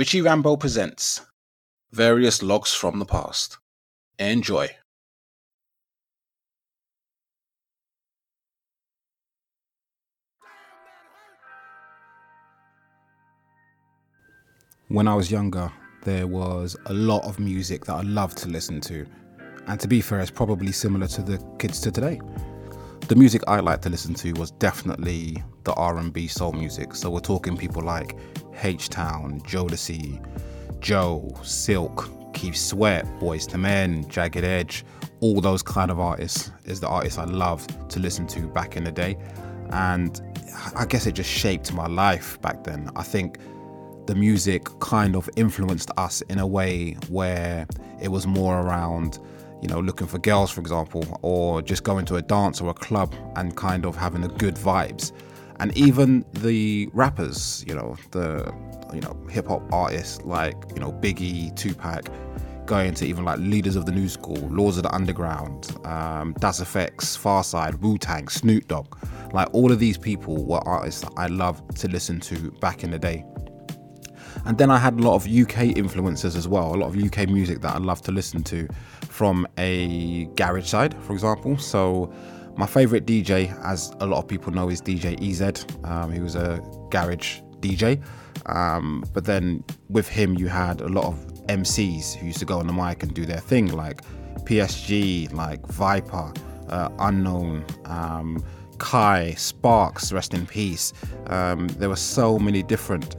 Richie Rambo presents various logs from the past. Enjoy. When I was younger, there was a lot of music that I loved to listen to. And to be fair, it's probably similar to the kids to today. The music I liked to listen to was definitely the R&B soul music. So we're talking people like H-Town, Jodeci, Joe, Silk, Keith Sweat, Boyz II Men, Jagged Edge, all those kind of artists is the artists I loved to listen to back in the day. And I guess it just shaped my life back then. I think the music kind of influenced us in a way where it was more around you know looking for girls for example or just going to a dance or a club and kind of having a good vibes. And even the rappers you know the you know hip hop artists like you know Biggie Tupac going to even like leaders of the new school Lords of the Underground um, Das EFX Pharcyde Wu-Tang Snoop Dogg. Like all of these people were artists that I loved to listen to back in the day and then I had a lot of UK influences as well, a lot of UK music that I love to listen to from a garage side, for example. So my favorite DJ, as a lot of people know, is DJ EZ. Um, he was a garage DJ. Um, but then with him, you had a lot of MCs who used to go on the mic and do their thing, like PSG, like Viper, uh, Unknown, um, Kai, Sparks, rest in peace. Um, there were so many different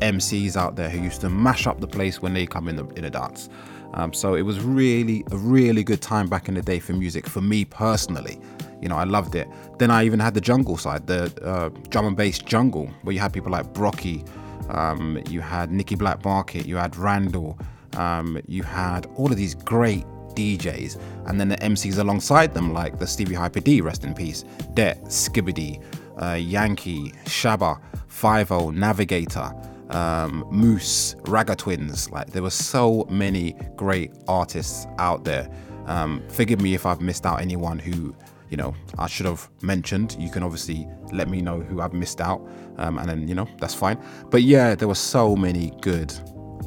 MCs out there who used to mash up the place when they come in the in a dance. Um, so it was really a really good time back in the day for music for me personally. You know, I loved it. Then I even had the jungle side, the uh, drum and bass jungle, where you had people like Brockie, um, you had Nicky Black Market, you had Randall, um, you had all of these great DJs, and then the MCs alongside them, like the Stevie Hyper D, rest in peace, Det, Skibadee, uh, Yankee, Shabba, Five-O, Navigator um, Moose, Ragga Twins. Like there were so many great artists out there. Um, forgive me if I've missed out anyone who you know I should have mentioned. You can obviously let me know who I've missed out, um, and then you know that's fine. But yeah, there were so many good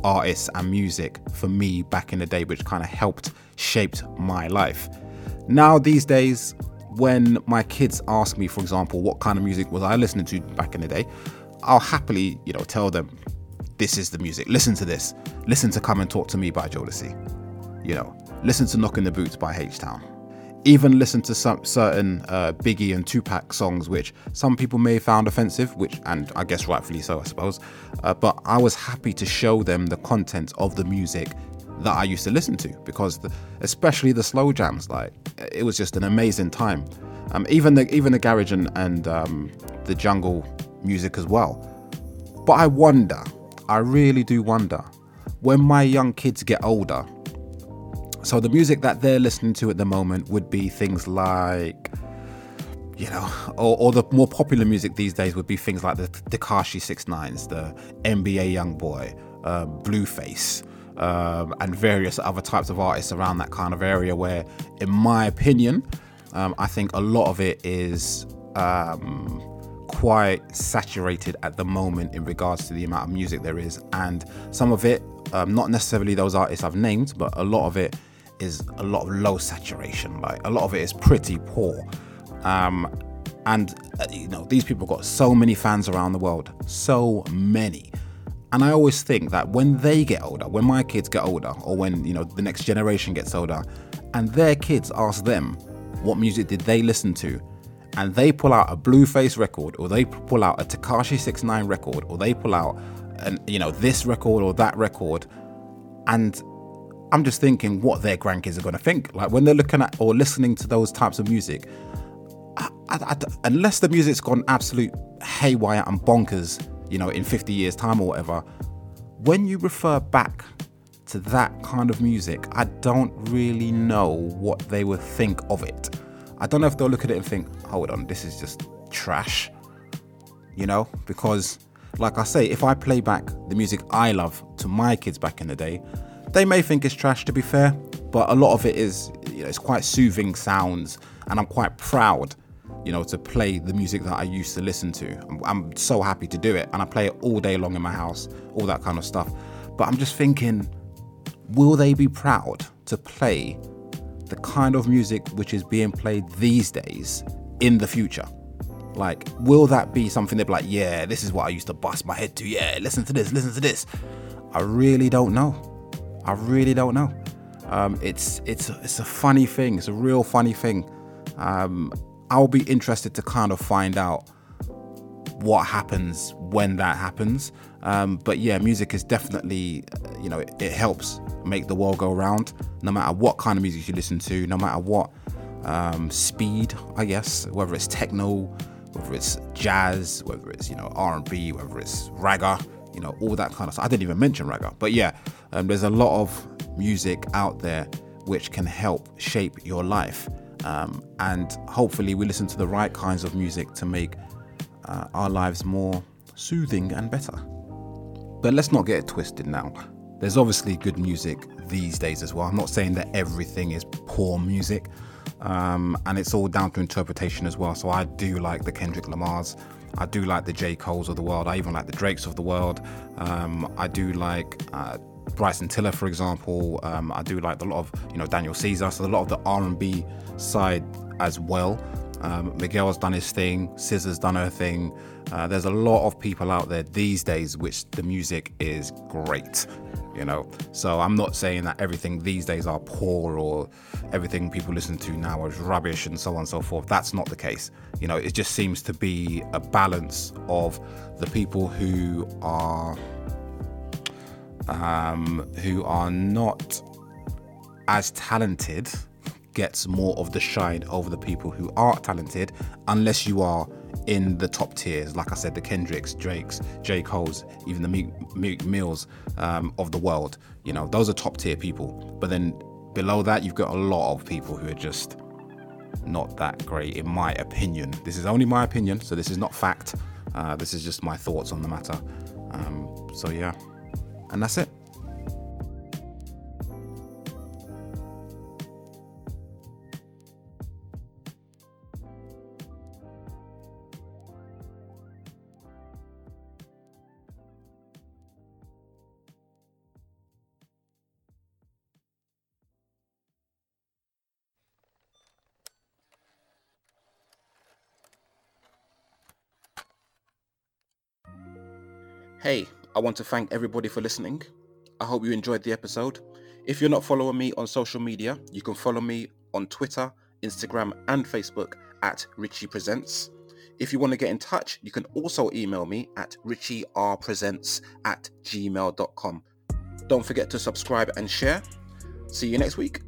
artists and music for me back in the day, which kind of helped shaped my life. Now these days, when my kids ask me, for example, what kind of music was I listening to back in the day, I'll happily, you know, tell them this is the music. Listen to this. Listen to Come and Talk to Me by Jodeci. You know, listen to Knocking the Boots by H Town. Even listen to some certain uh, Biggie and Tupac songs, which some people may have found offensive, which, and I guess rightfully so, I suppose. Uh, but I was happy to show them the content of the music that I used to listen to because, the, especially the slow jams, like it was just an amazing time. Um, even the even the garage and, and um, the jungle music as well. But I wonder, I really do wonder, when my young kids get older, so the music that they're listening to at the moment would be things like, you know, or, or the more popular music these days would be things like the Tekashi Six Nines, the NBA YoungBoy, uh, Blueface, um, and various other types of artists around that kind of area. Where, in my opinion, um, I think a lot of it is um, quite saturated at the moment in regards to the amount of music there is, and some of it, um, not necessarily those artists I've named, but a lot of it is a lot of low saturation. Like a lot of it is pretty poor. Um, and uh, you know these people got so many fans around the world, so many. And I always think that when they get older, when my kids get older, or when you know the next generation gets older, and their kids ask them, what music did they listen to? And they pull out a Blueface record, or they pull out a Tekashi Six Nine record, or they pull out, an, you know, this record or that record, and I'm just thinking what their grandkids are going to think. Like when they're looking at or listening to those types of music, I, I, I, unless the music's gone absolute haywire and bonkers, you know, in 50 years' time or whatever, when you refer back to that kind of music, I don't really know what they would think of it. I don't know if they'll look at it and think, hold on, this is just trash. You know, because like I say, if I play back the music I love to my kids back in the day, they may think it's trash to be fair, but a lot of it is, you know, it's quite soothing sounds, and I'm quite proud, you know, to play the music that I used to listen to. I'm, I'm so happy to do it, and I play it all day long in my house, all that kind of stuff. But I'm just thinking, will they be proud to play the kind of music which is being played these days in the future? Like, will that be something they'd be like, yeah, this is what I used to bust my head to. Yeah, listen to this, listen to this. I really don't know. I really don't know. Um, it's it's it's a funny thing. It's a real funny thing. Um, I'll be interested to kind of find out what happens when that happens. Um, but yeah, music is definitely, you know, it, it, helps make the world go round. No matter what kind of music you listen to, no matter what um, speed, I guess, whether it's techno, whether it's jazz, whether it's you know R&B, whether it's ragga, you know, all that kind of stuff. I didn't even mention ragga, but yeah, um, there's a lot of music out there which can help shape your life. Um, and hopefully, we listen to the right kinds of music to make uh, our lives more soothing and better. But let's not get it twisted now. There's obviously good music these days as well. I'm not saying that everything is poor music, um, and it's all down to interpretation as well. So I do like the Kendrick Lamar's, I do like the J Cole's of the world. I even like the Drakes of the world. Um, I do like uh, Bryson Tiller, for example. Um, I do like a lot of you know Daniel Caesar. So a lot of the R&B side as well. Um, Miguel's done his thing, SZA's done her thing. Uh, there's a lot of people out there these days which the music is great, you know. So I'm not saying that everything these days are poor or everything people listen to now is rubbish and so on and so forth. That's not the case. You know, it just seems to be a balance of the people who are um, who are not as talented gets more of the shine over the people who are talented, unless you are in the top tiers. Like I said, the Kendricks, Drakes, J. Cole's, even the Meek, Mills um, of the world. You know, those are top tier people. But then below that, you've got a lot of people who are just not that great, in my opinion. This is only my opinion, so this is not fact. Uh, this is just my thoughts on the matter. Um, so yeah, and that's it. Hey, I want to thank everybody for listening. I hope you enjoyed the episode. If you're not following me on social media, you can follow me on Twitter, Instagram, and Facebook at Richie Presents. If you want to get in touch, you can also email me at richierpresents at gmail.com. Don't forget to subscribe and share. See you next week.